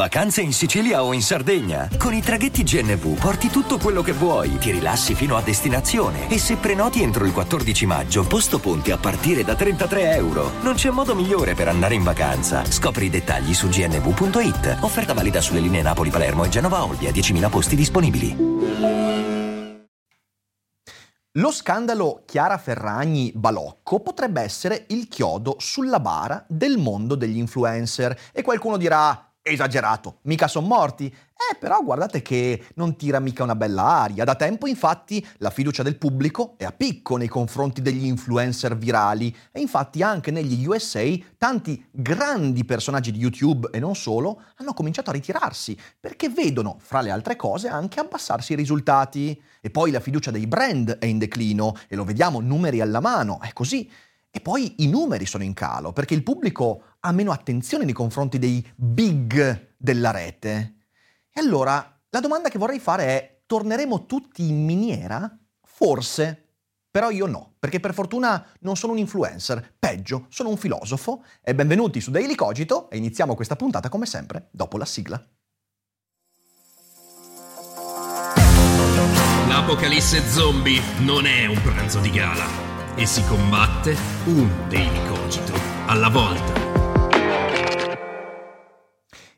Vacanze in Sicilia o in Sardegna. Con i traghetti GNV porti tutto quello che vuoi, ti rilassi fino a destinazione e se prenoti entro il 14 maggio, posto ponti a partire da 33 euro. Non c'è modo migliore per andare in vacanza. Scopri i dettagli su gnv.it. Offerta valida sulle linee Napoli-Palermo e Genova-Olbia, 10.000 posti disponibili. Lo scandalo Chiara Ferragni Balocco potrebbe essere il chiodo sulla bara del mondo degli influencer e qualcuno dirà esagerato, mica sono morti. Eh, però guardate che non tira mica una bella aria. Da tempo, infatti, la fiducia del pubblico è a picco nei confronti degli influencer virali. E infatti anche negli USA tanti grandi personaggi di YouTube e non solo hanno cominciato a ritirarsi perché vedono, fra le altre cose, anche abbassarsi i risultati. E poi la fiducia dei brand è in declino e lo vediamo numeri alla mano. È così. E poi i numeri sono in calo perché il pubblico ha meno attenzione nei confronti dei big della rete. E allora la domanda che vorrei fare è, torneremo tutti in miniera? Forse. Però io no, perché per fortuna non sono un influencer, peggio, sono un filosofo. E benvenuti su Daily Cogito e iniziamo questa puntata come sempre dopo la sigla. L'apocalisse zombie non è un pranzo di gala e si combatte un Daily Cogito alla volta.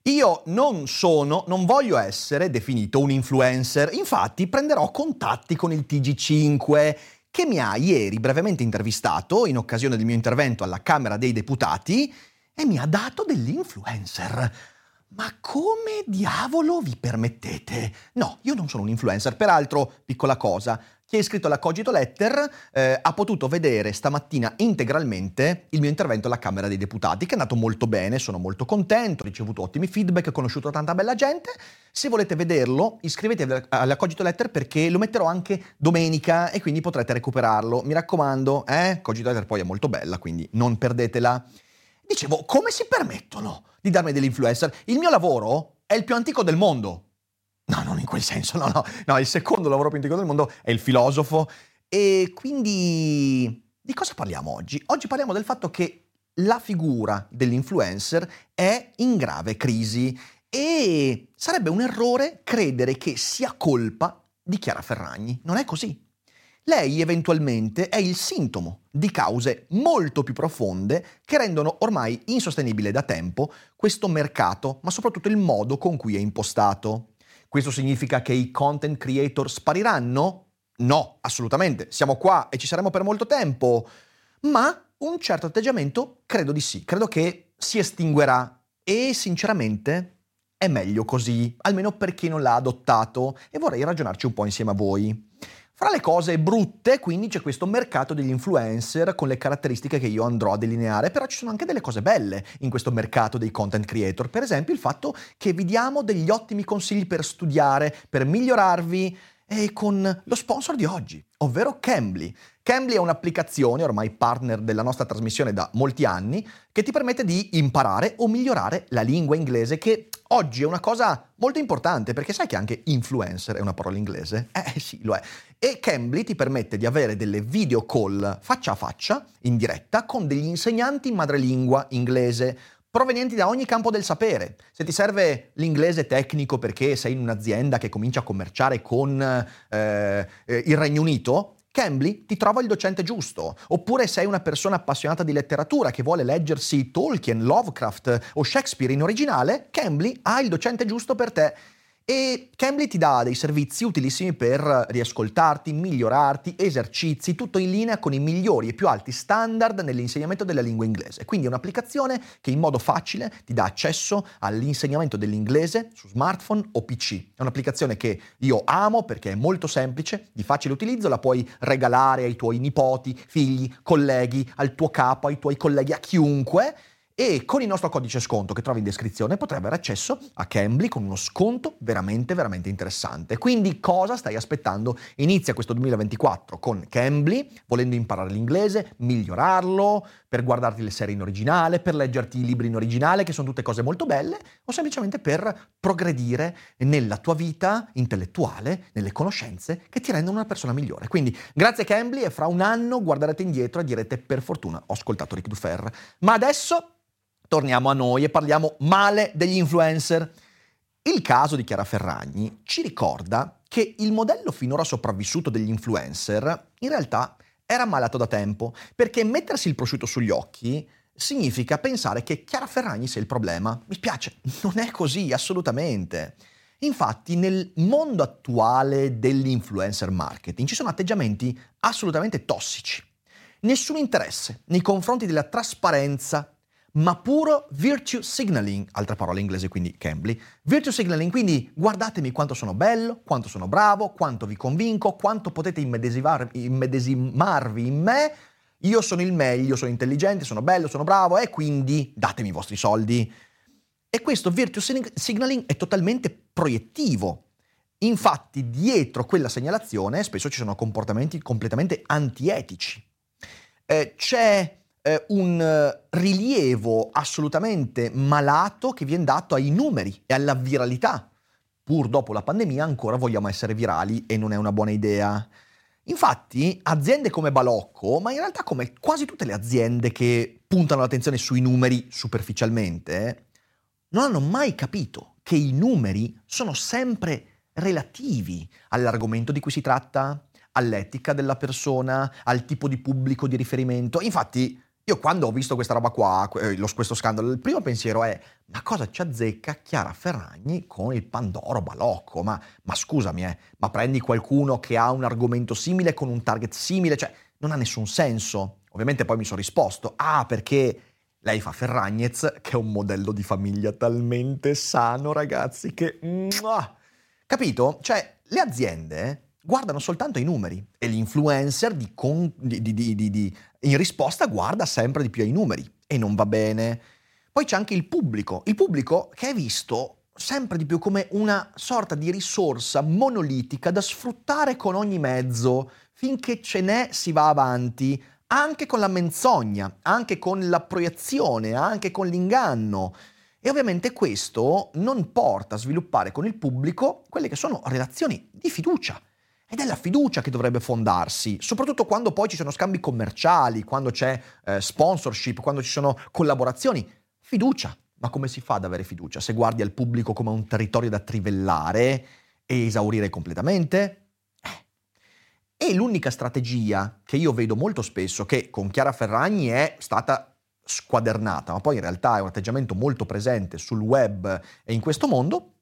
Io non sono, non voglio essere definito un influencer, infatti prenderò contatti con il TG5 che mi ha ieri brevemente intervistato in occasione del mio intervento alla Camera dei Deputati e mi ha dato dell'influencer. Ma come diavolo vi permettete? No, io non sono un influencer, peraltro, piccola cosa, chi è iscritto alla Cogito Letter eh, ha potuto vedere stamattina integralmente il mio intervento alla Camera dei Deputati, che è andato molto bene, sono molto contento, ho ricevuto ottimi feedback, ho conosciuto tanta bella gente. Se volete vederlo, iscrivetevi alla Cogito Letter perché lo metterò anche domenica e quindi potrete recuperarlo. Mi raccomando, eh? Cogito Letter poi è molto bella, quindi non perdetela. Dicevo, come si permettono di darmi dell'influencer? Il mio lavoro è il più antico del mondo. No, non in quel senso, no, no. No, il secondo lavoro più antico del mondo è il filosofo. E quindi di cosa parliamo oggi? Oggi parliamo del fatto che la figura dell'influencer è in grave crisi e sarebbe un errore credere che sia colpa di Chiara Ferragni. Non è così. Lei eventualmente è il sintomo di cause molto più profonde che rendono ormai insostenibile da tempo questo mercato, ma soprattutto il modo con cui è impostato. Questo significa che i content creator spariranno? No, assolutamente. Siamo qua e ci saremo per molto tempo. Ma un certo atteggiamento credo di sì. Credo che si estinguerà. E sinceramente è meglio così, almeno per chi non l'ha adottato. E vorrei ragionarci un po' insieme a voi. Fra le cose brutte, quindi, c'è questo mercato degli influencer con le caratteristiche che io andrò a delineare, però ci sono anche delle cose belle in questo mercato dei content creator. Per esempio il fatto che vi diamo degli ottimi consigli per studiare, per migliorarvi e con lo sponsor di oggi, ovvero Cambly. Cambly è un'applicazione, ormai partner della nostra trasmissione da molti anni, che ti permette di imparare o migliorare la lingua inglese, che oggi è una cosa molto importante, perché sai che anche influencer è una parola inglese? Eh sì, lo è. E Cambly ti permette di avere delle video call faccia a faccia, in diretta, con degli insegnanti in madrelingua inglese, provenienti da ogni campo del sapere. Se ti serve l'inglese tecnico perché sei in un'azienda che comincia a commerciare con eh, eh il Regno Unito, Cambly ti trova il docente giusto. Oppure sei una persona appassionata di letteratura che vuole leggersi Tolkien, Lovecraft o Shakespeare in originale, Cambly ha il docente giusto per te. E Cambly ti dà dei servizi utilissimi per riascoltarti, migliorarti, esercizi, tutto in linea con i migliori e più alti standard nell'insegnamento della lingua inglese. Quindi è un'applicazione che in modo facile ti dà accesso all'insegnamento dell'inglese su smartphone o PC. È un'applicazione che io amo perché è molto semplice, di facile utilizzo, la puoi regalare ai tuoi nipoti, figli, colleghi, al tuo capo, ai tuoi colleghi, a chiunque e con il nostro codice sconto che trovi in descrizione potrai avere accesso a Cambly con uno sconto veramente veramente interessante. Quindi cosa stai aspettando? Inizia questo 2024 con Cambly, volendo imparare l'inglese, migliorarlo, per guardarti le serie in originale, per leggerti i libri in originale, che sono tutte cose molto belle, o semplicemente per progredire nella tua vita intellettuale, nelle conoscenze che ti rendono una persona migliore. Quindi grazie Cambly e fra un anno guarderete indietro e direte per fortuna ho ascoltato Rick Dufer. Ma adesso torniamo a noi e parliamo male degli influencer. Il caso di Chiara Ferragni ci ricorda che il modello finora sopravvissuto degli influencer in realtà era malato da tempo, perché mettersi il prosciutto sugli occhi significa pensare che Chiara Ferragni sia il problema. Mi spiace, non è così, assolutamente. Infatti nel mondo attuale dell'influencer marketing ci sono atteggiamenti assolutamente tossici. Nessun interesse nei confronti della trasparenza, ma puro virtue signaling, altra parola inglese quindi Cambly, virtue signaling, quindi guardatemi quanto sono bello, quanto sono bravo, quanto vi convinco, quanto potete immedesimarvi in me, io sono il meglio, sono intelligente, sono bello, sono bravo e quindi datemi i vostri soldi. E questo virtue signaling è totalmente proiettivo. Infatti, dietro quella segnalazione spesso ci sono comportamenti completamente antietici. Eh, c'è eh, un eh, rilievo assolutamente malato che viene dato ai numeri e alla viralità. Pur dopo la pandemia ancora vogliamo essere virali e non è una buona idea. Infatti, aziende come Balocco, ma in realtà come quasi tutte le aziende che puntano l'attenzione sui numeri superficialmente, non hanno mai capito che i numeri sono sempre relativi all'argomento di cui si tratta, all'etica della persona, al tipo di pubblico di riferimento. Infatti, io quando ho visto questa roba qua, eh, questo scandalo, il primo pensiero è ma cosa ci azzecca Chiara Ferragni con il Pandoro Balocco? Ma, ma scusami, eh, ma prendi qualcuno che ha un argomento simile con un target simile? Cioè, non ha nessun senso. Ovviamente poi mi sono risposto, ah perché lei fa Ferragnez, che è un modello di famiglia talmente sano, ragazzi, che... Capito? Cioè, le aziende guardano soltanto i numeri e l'influencer di con... di, in risposta guarda sempre di più ai numeri e non va bene. Poi c'è anche il pubblico, il pubblico che è visto sempre di più come una sorta di risorsa monolitica da sfruttare con ogni mezzo. Finché ce n'è si va avanti, anche con la menzogna, anche con la proiezione, anche con l'inganno. E ovviamente questo non porta a sviluppare con il pubblico quelle che sono relazioni di fiducia. Ed è la fiducia che dovrebbe fondarsi, soprattutto quando poi ci sono scambi commerciali, quando c'è eh, sponsorship, quando ci sono collaborazioni. Fiducia. Ma come si fa ad avere fiducia se guardi al pubblico come un territorio da trivellare e esaurire completamente? E l'unica strategia che io vedo molto spesso, che con Chiara Ferragni è stata squadernata, ma poi in realtà è un atteggiamento molto presente sul web e in questo mondo,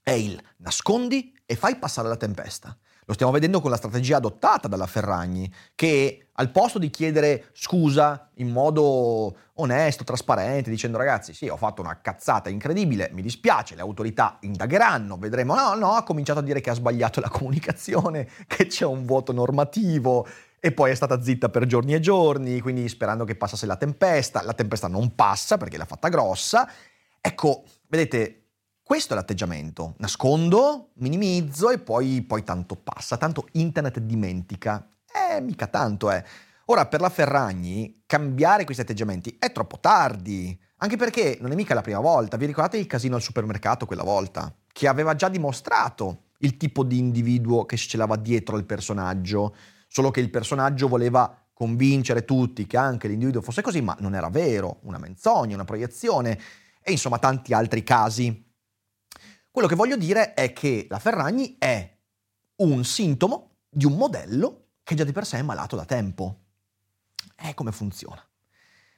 è il nascondi e fai passare la tempesta. Lo stiamo vedendo con la strategia adottata dalla Ferragni, che al posto di chiedere scusa in modo onesto, trasparente, dicendo ragazzi sì, ho fatto una cazzata incredibile, mi dispiace, le autorità indagheranno, vedremo, no, no, ha cominciato a dire che ha sbagliato la comunicazione, che c'è un vuoto normativo e poi è stata zitta per giorni e giorni, quindi sperando che passasse la tempesta, la tempesta non passa perché l'ha fatta grossa. Ecco, vedete, questo è l'atteggiamento. Nascondo, minimizzo e poi, poi tanto passa, tanto internet dimentica. Eh, mica tanto, eh. Ora, per la Ferragni, cambiare questi atteggiamenti è troppo tardi. Anche perché non è mica la prima volta. Vi ricordate il casino al supermercato quella volta? Che aveva già dimostrato il tipo di individuo che si celava dietro al personaggio. Solo che il personaggio voleva convincere tutti che anche l'individuo fosse così, ma non era vero. Una menzogna, una proiezione. E insomma tanti altri casi quello che voglio dire è che la Ferragni è un sintomo di un modello che già di per sé è malato da tempo. E come funziona?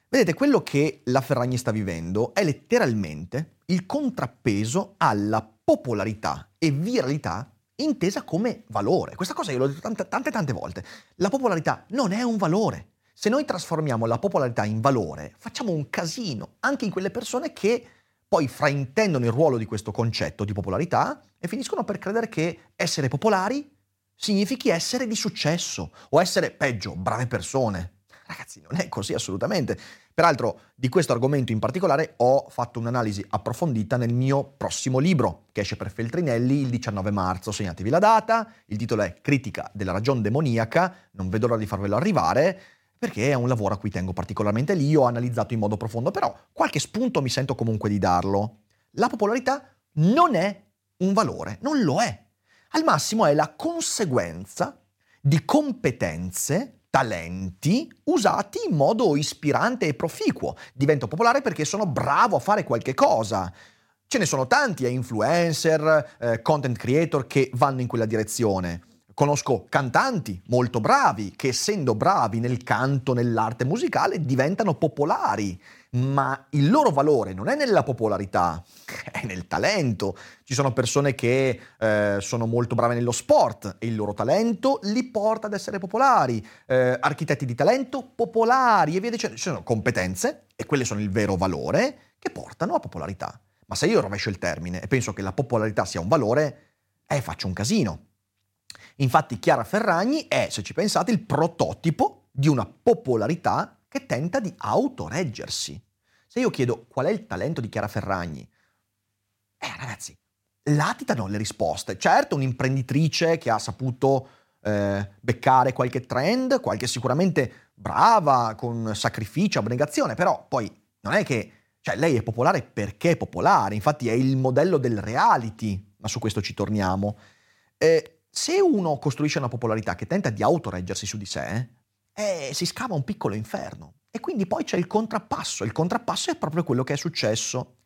Vedete, quello che la Ferragni sta vivendo è letteralmente il contrappeso alla popolarità e viralità intesa come valore. Questa cosa io l'ho detto tante, tante, tante volte. La popolarità non è un valore. Se noi trasformiamo la popolarità in valore, facciamo un casino anche in quelle persone che poi fraintendono il ruolo di questo concetto di popolarità e finiscono per credere che essere popolari significhi essere di successo o essere, peggio, brave persone. Ragazzi, non è così assolutamente. Peraltro, di questo argomento in particolare ho fatto un'analisi approfondita nel mio prossimo libro, che esce per Feltrinelli il 19 marzo. Segnatevi la data, il titolo è Critica della ragione demoniaca, non vedo l'ora di farvelo arrivare perché è un lavoro a cui tengo particolarmente lì, ho analizzato in modo profondo, però qualche spunto mi sento comunque di darlo. La popolarità non è un valore, non lo è. Al massimo è la conseguenza di competenze, talenti usati in modo ispirante e proficuo. Divento popolare perché sono bravo a fare qualche cosa. Ce ne sono tanti, eh, influencer, eh, content creator che vanno in quella direzione. Conosco cantanti molto bravi che essendo bravi nel canto, nell'arte musicale, diventano popolari, ma il loro valore non è nella popolarità, è nel talento. Ci sono persone che eh, sono molto brave nello sport e il loro talento li porta ad essere popolari. Eh, architetti di talento popolari e via dicendo. Ci sono competenze, e quelle sono il vero valore, che portano a popolarità. Ma se io rovescio il termine e penso che la popolarità sia un valore, eh, faccio un casino. Infatti Chiara Ferragni è, se ci pensate, il prototipo di una popolarità che tenta di autoreggersi. Se io chiedo qual è il talento di Chiara Ferragni, eh ragazzi, latitano le risposte. Certo, un'imprenditrice che ha saputo eh, beccare qualche trend, qualche sicuramente brava, con sacrificio, abnegazione, però poi non è che... Cioè, lei è popolare perché è popolare, infatti è il modello del reality, ma su questo ci torniamo. Eh, se uno costruisce una popolarità che tenta di autoreggersi su di sé, eh, si scava un piccolo inferno. E quindi poi c'è il contrappasso. Il contrappasso è proprio quello che è successo.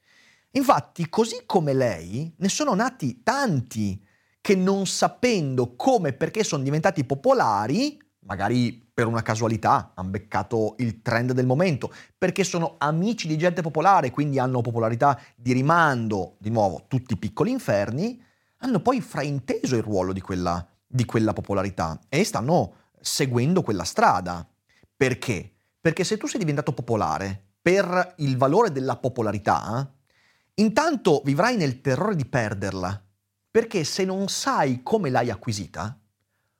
Infatti, così come lei, ne sono nati tanti che non sapendo come e perché sono diventati popolari, magari per una casualità, hanno beccato il trend del momento, perché sono amici di gente popolare, quindi hanno popolarità di rimando, di nuovo, tutti piccoli inferni, hanno poi frainteso il ruolo di quella, di quella popolarità e stanno seguendo quella strada. Perché? Perché se tu sei diventato popolare per il valore della popolarità, intanto vivrai nel terrore di perderla, perché se non sai come l'hai acquisita,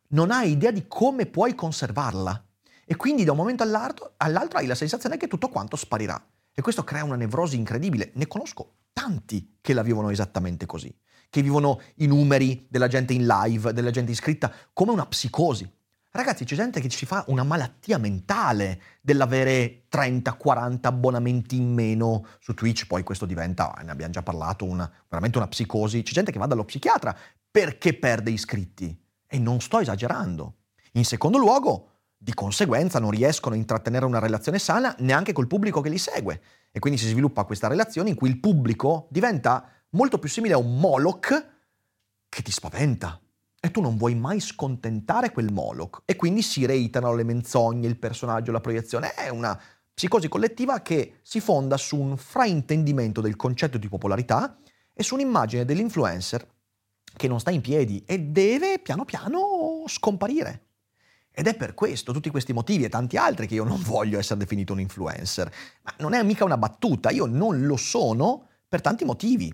non hai idea di come puoi conservarla. E quindi da un momento all'altro, all'altro hai la sensazione che tutto quanto sparirà. E questo crea una nevrosi incredibile. Ne conosco tanti che la vivono esattamente così che vivono i numeri della gente in live, della gente iscritta, come una psicosi. Ragazzi, c'è gente che ci fa una malattia mentale dell'avere 30-40 abbonamenti in meno su Twitch, poi questo diventa, ne abbiamo già parlato, una, veramente una psicosi. C'è gente che va dallo psichiatra perché perde iscritti. E non sto esagerando. In secondo luogo, di conseguenza non riescono a intrattenere una relazione sana neanche col pubblico che li segue. E quindi si sviluppa questa relazione in cui il pubblico diventa molto più simile a un Moloch che ti spaventa. E tu non vuoi mai scontentare quel Moloch. E quindi si reiterano le menzogne, il personaggio, la proiezione. È una psicosi collettiva che si fonda su un fraintendimento del concetto di popolarità e su un'immagine dell'influencer che non sta in piedi e deve piano piano scomparire. Ed è per questo, tutti questi motivi e tanti altri, che io non voglio essere definito un influencer. Ma non è mica una battuta, io non lo sono per tanti motivi.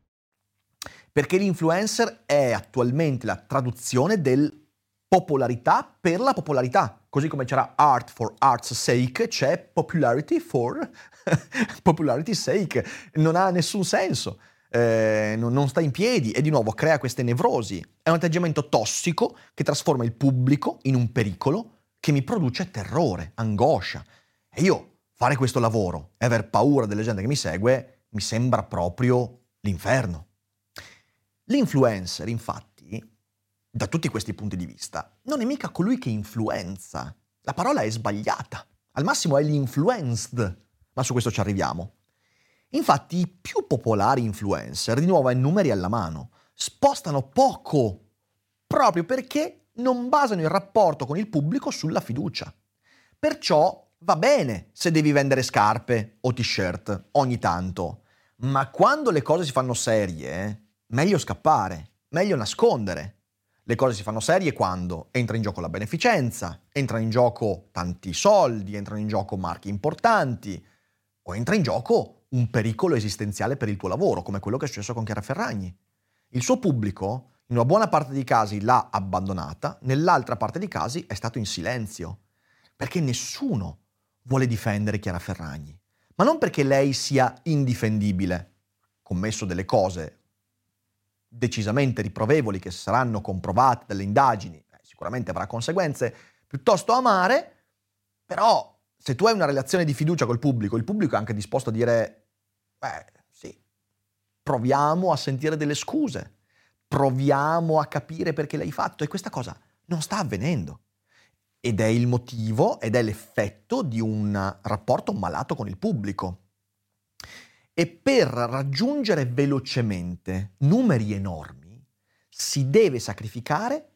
Perché l'influencer è attualmente la traduzione del popolarità per la popolarità. Così come c'era art for art's sake, c'è popularity for popularity sake. Non ha nessun senso. Eh, non sta in piedi e di nuovo crea queste nevrosi. È un atteggiamento tossico che trasforma il pubblico in un pericolo che mi produce terrore, angoscia. E io fare questo lavoro e aver paura della gente che mi segue mi sembra proprio l'inferno. L'influencer, infatti, da tutti questi punti di vista, non è mica colui che influenza. La parola è sbagliata. Al massimo è l'influenced, ma su questo ci arriviamo. Infatti i più popolari influencer, di nuovo ai numeri alla mano, spostano poco, proprio perché non basano il rapporto con il pubblico sulla fiducia. Perciò va bene se devi vendere scarpe o t-shirt ogni tanto, ma quando le cose si fanno serie, meglio scappare, meglio nascondere. Le cose si fanno serie quando entra in gioco la beneficenza, entrano in gioco tanti soldi, entrano in gioco marchi importanti, o entra in gioco un pericolo esistenziale per il tuo lavoro, come quello che è successo con Chiara Ferragni. Il suo pubblico, in una buona parte dei casi, l'ha abbandonata, nell'altra parte dei casi è stato in silenzio, perché nessuno vuole difendere Chiara Ferragni, ma non perché lei sia indifendibile, commesso delle cose decisamente riprovevoli che saranno comprovate dalle indagini, eh, sicuramente avrà conseguenze piuttosto amare, però se tu hai una relazione di fiducia col pubblico, il pubblico è anche disposto a dire, beh sì, proviamo a sentire delle scuse, proviamo a capire perché l'hai fatto e questa cosa non sta avvenendo. Ed è il motivo ed è l'effetto di un rapporto malato con il pubblico. E per raggiungere velocemente numeri enormi si deve sacrificare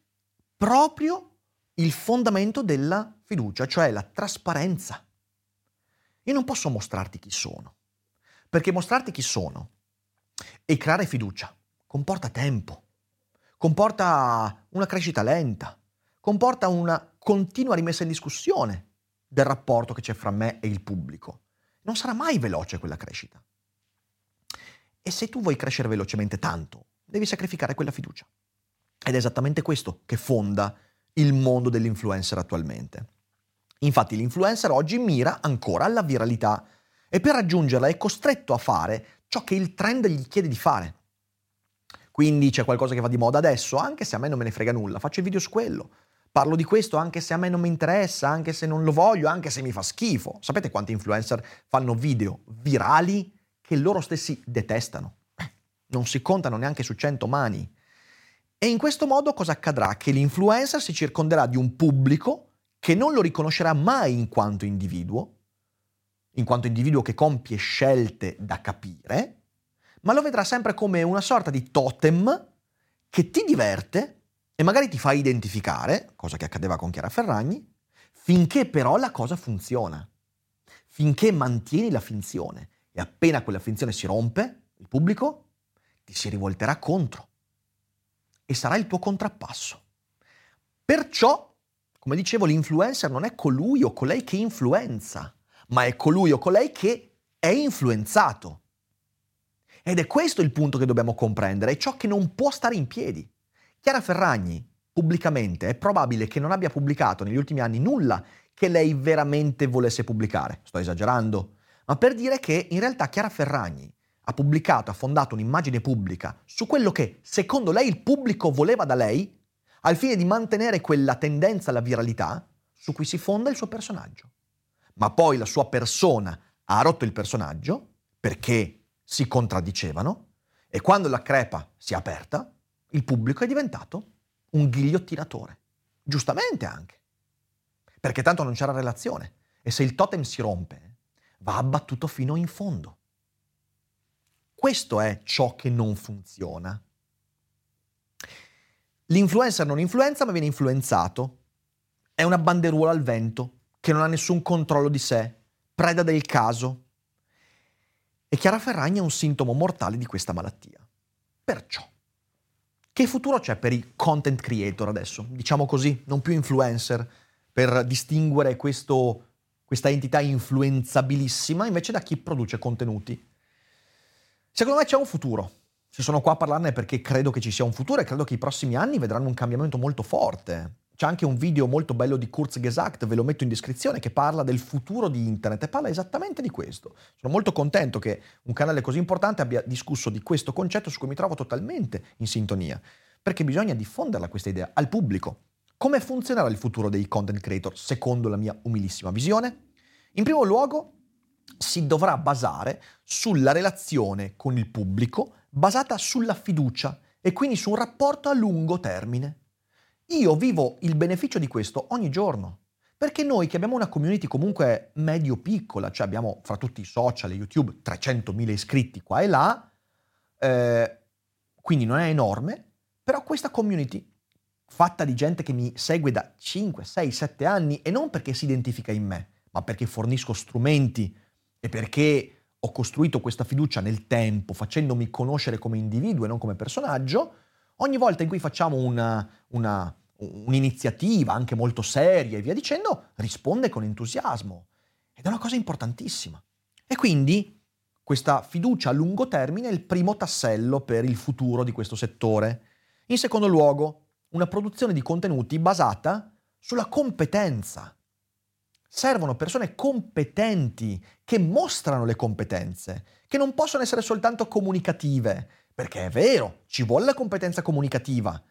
proprio il fondamento della fiducia, cioè la trasparenza. Io non posso mostrarti chi sono, perché mostrarti chi sono e creare fiducia comporta tempo, comporta una crescita lenta, comporta una continua rimessa in discussione del rapporto che c'è fra me e il pubblico. Non sarà mai veloce quella crescita. E se tu vuoi crescere velocemente tanto, devi sacrificare quella fiducia. Ed è esattamente questo che fonda il mondo dell'influencer attualmente. Infatti l'influencer oggi mira ancora alla viralità e per raggiungerla è costretto a fare ciò che il trend gli chiede di fare. Quindi c'è qualcosa che va di moda adesso, anche se a me non me ne frega nulla, faccio i video su quello. Parlo di questo anche se a me non mi interessa, anche se non lo voglio, anche se mi fa schifo. Sapete quanti influencer fanno video virali che loro stessi detestano. Non si contano neanche su cento mani. E in questo modo cosa accadrà? Che l'influencer si circonderà di un pubblico che non lo riconoscerà mai in quanto individuo, in quanto individuo che compie scelte da capire, ma lo vedrà sempre come una sorta di totem che ti diverte e magari ti fa identificare, cosa che accadeva con Chiara Ferragni, finché però la cosa funziona, finché mantieni la finzione. E appena quella finzione si rompe, il pubblico ti si rivolterà contro e sarà il tuo contrappasso. Perciò, come dicevo, l'influencer non è colui o colei che influenza, ma è colui o colei che è influenzato. Ed è questo il punto che dobbiamo comprendere, è ciò che non può stare in piedi. Chiara Ferragni, pubblicamente, è probabile che non abbia pubblicato negli ultimi anni nulla che lei veramente volesse pubblicare. Sto esagerando, ma per dire che in realtà Chiara Ferragni ha pubblicato, ha fondato un'immagine pubblica su quello che secondo lei il pubblico voleva da lei, al fine di mantenere quella tendenza alla viralità su cui si fonda il suo personaggio. Ma poi la sua persona ha rotto il personaggio perché si contraddicevano e quando la crepa si è aperta, il pubblico è diventato un ghigliottinatore. Giustamente anche. Perché tanto non c'era relazione. E se il totem si rompe, va abbattuto fino in fondo. Questo è ciò che non funziona. L'influencer non influenza ma viene influenzato. È una banderuola al vento che non ha nessun controllo di sé, preda del caso. E Chiara Ferragni è un sintomo mortale di questa malattia. Perciò, che futuro c'è per i content creator adesso? Diciamo così, non più influencer, per distinguere questo questa entità influenzabilissima invece da chi produce contenuti. Secondo me c'è un futuro. Se sono qua a parlarne perché credo che ci sia un futuro e credo che i prossimi anni vedranno un cambiamento molto forte. C'è anche un video molto bello di Kurzgesagt, ve lo metto in descrizione, che parla del futuro di internet e parla esattamente di questo. Sono molto contento che un canale così importante abbia discusso di questo concetto su cui mi trovo totalmente in sintonia, perché bisogna diffonderla questa idea al pubblico. Come funzionerà il futuro dei content creator secondo la mia umilissima visione? In primo luogo si dovrà basare sulla relazione con il pubblico basata sulla fiducia e quindi su un rapporto a lungo termine. Io vivo il beneficio di questo ogni giorno, perché noi che abbiamo una community comunque medio-piccola, cioè abbiamo fra tutti i social e YouTube 300.000 iscritti qua e là, eh, quindi non è enorme, però questa community fatta di gente che mi segue da 5, 6, 7 anni e non perché si identifica in me, ma perché fornisco strumenti e perché ho costruito questa fiducia nel tempo, facendomi conoscere come individuo e non come personaggio, ogni volta in cui facciamo una, una, un'iniziativa anche molto seria e via dicendo, risponde con entusiasmo. Ed è una cosa importantissima. E quindi questa fiducia a lungo termine è il primo tassello per il futuro di questo settore. In secondo luogo, una produzione di contenuti basata sulla competenza. servono persone competenti, che mostrano le competenze, che non possono essere soltanto comunicative, perché è vero, ci vuole la competenza comunicativa,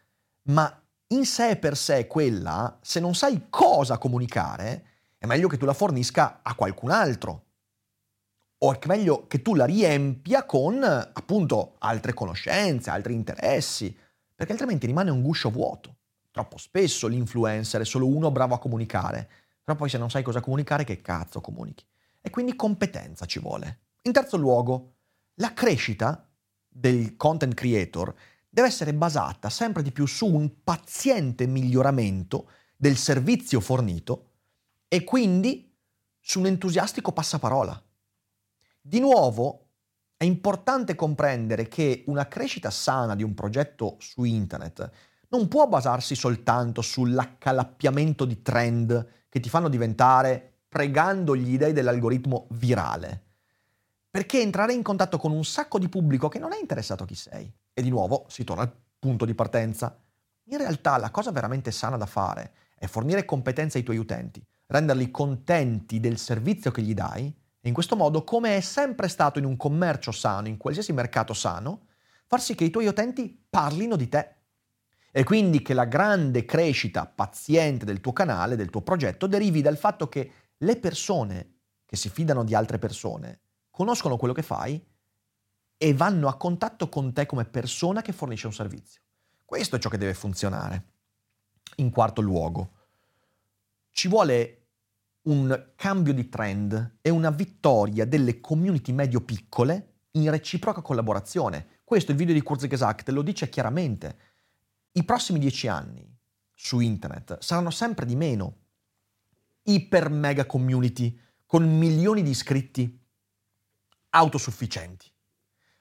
ma in sé per sé quella, se non sai cosa comunicare, è meglio che tu la fornisca a qualcun altro. O è meglio che tu la riempia con, appunto, altre conoscenze, altri interessi, perché altrimenti rimane un guscio vuoto. Troppo spesso l'influencer è solo uno bravo a comunicare, però poi se non sai cosa comunicare, che cazzo comunichi? E quindi competenza ci vuole. In terzo luogo, la crescita del content creator deve essere basata sempre di più su un paziente miglioramento del servizio fornito e quindi su un entusiastico passaparola. Di nuovo, importante comprendere che una crescita sana di un progetto su internet non può basarsi soltanto sull'accalappiamento di trend che ti fanno diventare, pregando gli dei dell'algoritmo virale. Perché entrare in contatto con un sacco di pubblico che non è interessato a chi sei. E di nuovo si torna al punto di partenza. In realtà la cosa veramente sana da fare è fornire competenze ai tuoi utenti, renderli contenti del servizio che gli dai e in questo modo, come è sempre stato in un commercio sano, in qualsiasi mercato sano, far sì che i tuoi utenti parlino di te. E quindi che la grande crescita paziente del tuo canale, del tuo progetto, derivi dal fatto che le persone che si fidano di altre persone conoscono quello che fai e vanno a contatto con te come persona che fornisce un servizio. Questo è ciò che deve funzionare. In quarto luogo, ci vuole un cambio di trend e una vittoria delle community medio-piccole in reciproca collaborazione. Questo il video di Kurzgesagt lo dice chiaramente. I prossimi dieci anni su internet saranno sempre di meno iper mega community con milioni di iscritti autosufficienti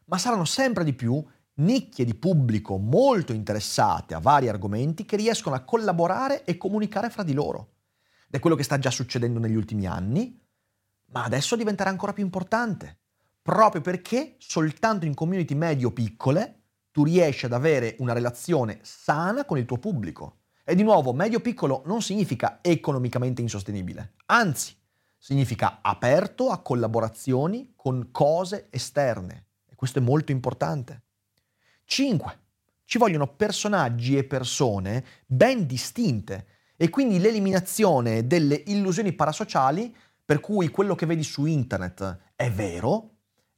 ma saranno sempre di più nicchie di pubblico molto interessate a vari argomenti che riescono a collaborare e comunicare fra di loro. È quello che sta già succedendo negli ultimi anni, ma adesso diventerà ancora più importante, proprio perché soltanto in community medio-piccole tu riesci ad avere una relazione sana con il tuo pubblico. E di nuovo, medio-piccolo non significa economicamente insostenibile, anzi, significa aperto a collaborazioni con cose esterne questo è molto importante. 5. Ci vogliono personaggi e persone ben distinte e quindi l'eliminazione delle illusioni parasociali per cui quello che vedi su internet è vero,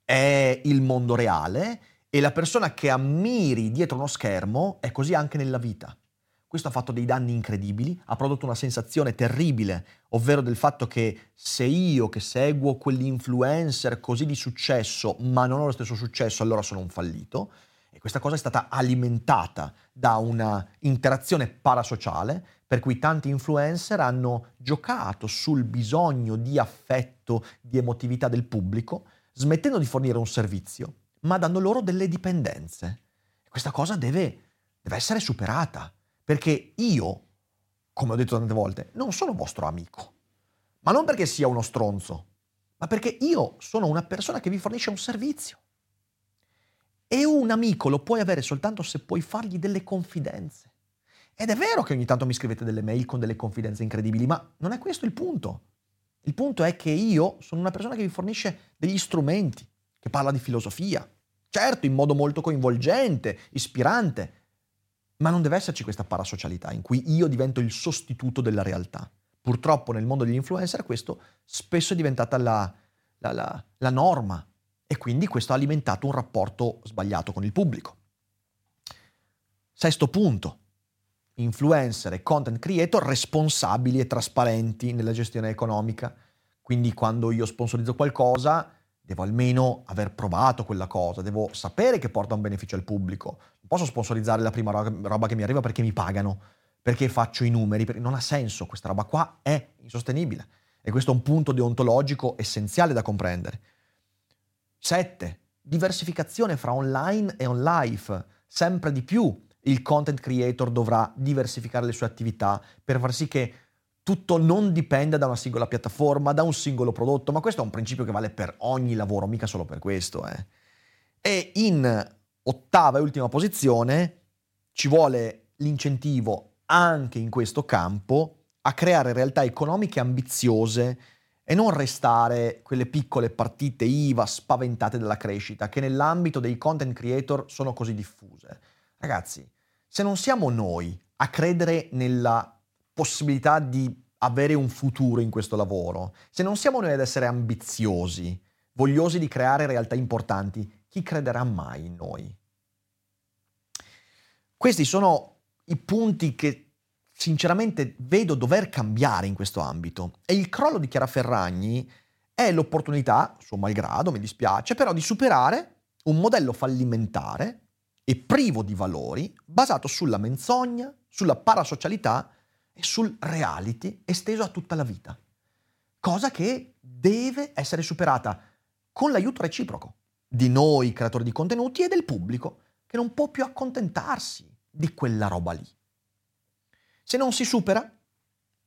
è il mondo reale e la persona che ammiri dietro uno schermo è così anche nella vita. Questo ha fatto dei danni incredibili, ha prodotto una sensazione terribile, ovvero del fatto che se io che seguo quell'influencer così di successo, ma non ho lo stesso successo, allora sono un fallito. Questa cosa è stata alimentata da una interazione parasociale, per cui tanti influencer hanno giocato sul bisogno di affetto, di emotività del pubblico, smettendo di fornire un servizio, ma dando loro delle dipendenze. Questa cosa deve, deve essere superata. Perché io, come ho detto tante volte, non sono vostro amico. Ma non perché sia uno stronzo, ma perché io sono una persona che vi fornisce un servizio. E un amico lo puoi avere soltanto se puoi fargli delle confidenze. Ed è vero che ogni tanto mi scrivete delle mail con delle confidenze incredibili, ma non è questo il punto. Il punto è che io sono una persona che vi fornisce degli strumenti, che parla di filosofia. Certo, in modo molto coinvolgente, ispirante, ma non deve esserci questa parasocialità in cui io divento il sostituto della realtà. Purtroppo nel mondo degli influencer questo spesso è diventata la, la, la, la norma e quindi questo ha alimentato un rapporto sbagliato con il pubblico. Sesto punto, influencer e content creator responsabili e trasparenti nella gestione economica. Quindi quando io sponsorizzo qualcosa devo almeno aver provato quella cosa, devo sapere che porta un beneficio al pubblico. Non posso sponsorizzare la prima roba che mi arriva perché mi pagano, perché faccio i numeri, perché non ha senso, questa roba qua è insostenibile. E questo è un punto deontologico essenziale da comprendere. 7. Diversificazione fra online e on life. Sempre di più il content creator dovrà diversificare le sue attività per far sì che tutto non dipende da una singola piattaforma, da un singolo prodotto, ma questo è un principio che vale per ogni lavoro, mica solo per questo. Eh. E in ottava e ultima posizione ci vuole l'incentivo anche in questo campo a creare realtà economiche ambiziose e non restare quelle piccole partite IVA spaventate dalla crescita che nell'ambito dei content creator sono così diffuse. Ragazzi, se non siamo noi a credere nella possibilità di avere un futuro in questo lavoro, se non siamo noi ad essere ambiziosi, vogliosi di creare realtà importanti, chi crederà mai in noi? Questi sono i punti che sinceramente vedo dover cambiare in questo ambito. E il crollo di Chiara Ferragni è l'opportunità, suo malgrado, mi dispiace, però di superare un modello fallimentare e privo di valori basato sulla menzogna, sulla parasocialità e sul reality esteso a tutta la vita. Cosa che deve essere superata con l'aiuto reciproco di noi creatori di contenuti e del pubblico che non può più accontentarsi di quella roba lì. Se non si supera,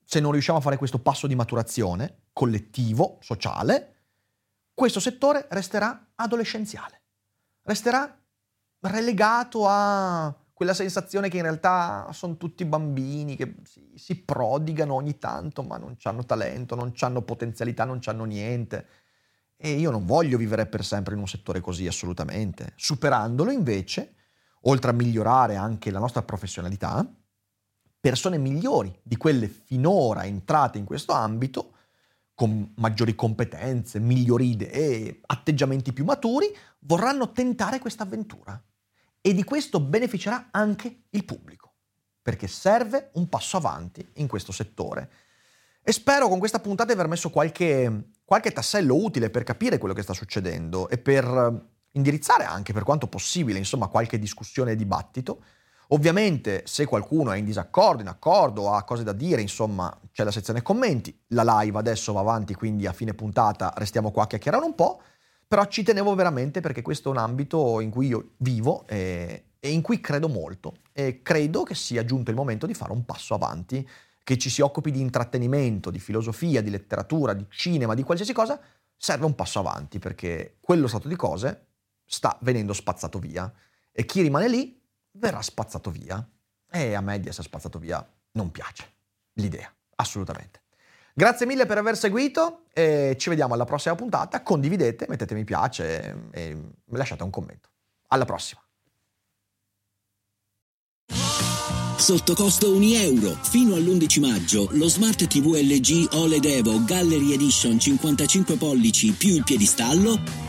se non riusciamo a fare questo passo di maturazione collettivo, sociale, questo settore resterà adolescenziale, resterà relegato a quella sensazione che in realtà sono tutti bambini che si, si prodigano ogni tanto, ma non hanno talento, non hanno potenzialità, non hanno niente. E io non voglio vivere per sempre in un settore così, assolutamente. Superandolo invece, oltre a migliorare anche la nostra professionalità, persone migliori di quelle finora entrate in questo ambito, con maggiori competenze, migliori idee, atteggiamenti più maturi, vorranno tentare questa avventura. E di questo beneficerà anche il pubblico, perché serve un passo avanti in questo settore. E spero con questa puntata di aver messo qualche, qualche tassello utile per capire quello che sta succedendo e per indirizzare anche, per quanto possibile, insomma, qualche discussione e dibattito Ovviamente se qualcuno è in disaccordo, in accordo, ha cose da dire, insomma c'è la sezione commenti, la live adesso va avanti, quindi a fine puntata restiamo qua a chiacchierare un po', però ci tenevo veramente perché questo è un ambito in cui io vivo e, e in cui credo molto. E credo che sia giunto il momento di fare un passo avanti, che ci si occupi di intrattenimento, di filosofia, di letteratura, di cinema, di qualsiasi cosa, serve un passo avanti perché quello stato di cose sta venendo spazzato via. E chi rimane lì verrà spazzato via. E a me di essere spazzato via non piace l'idea, assolutamente. Grazie mille per aver seguito e ci vediamo alla prossima puntata. Condividete, mettete mi piace e lasciate un commento. Alla prossima. Sotto costo 1 euro. Fino all'11 maggio lo Smart TV LG OLED Evo Gallery Edition 55 pollici più il piedistallo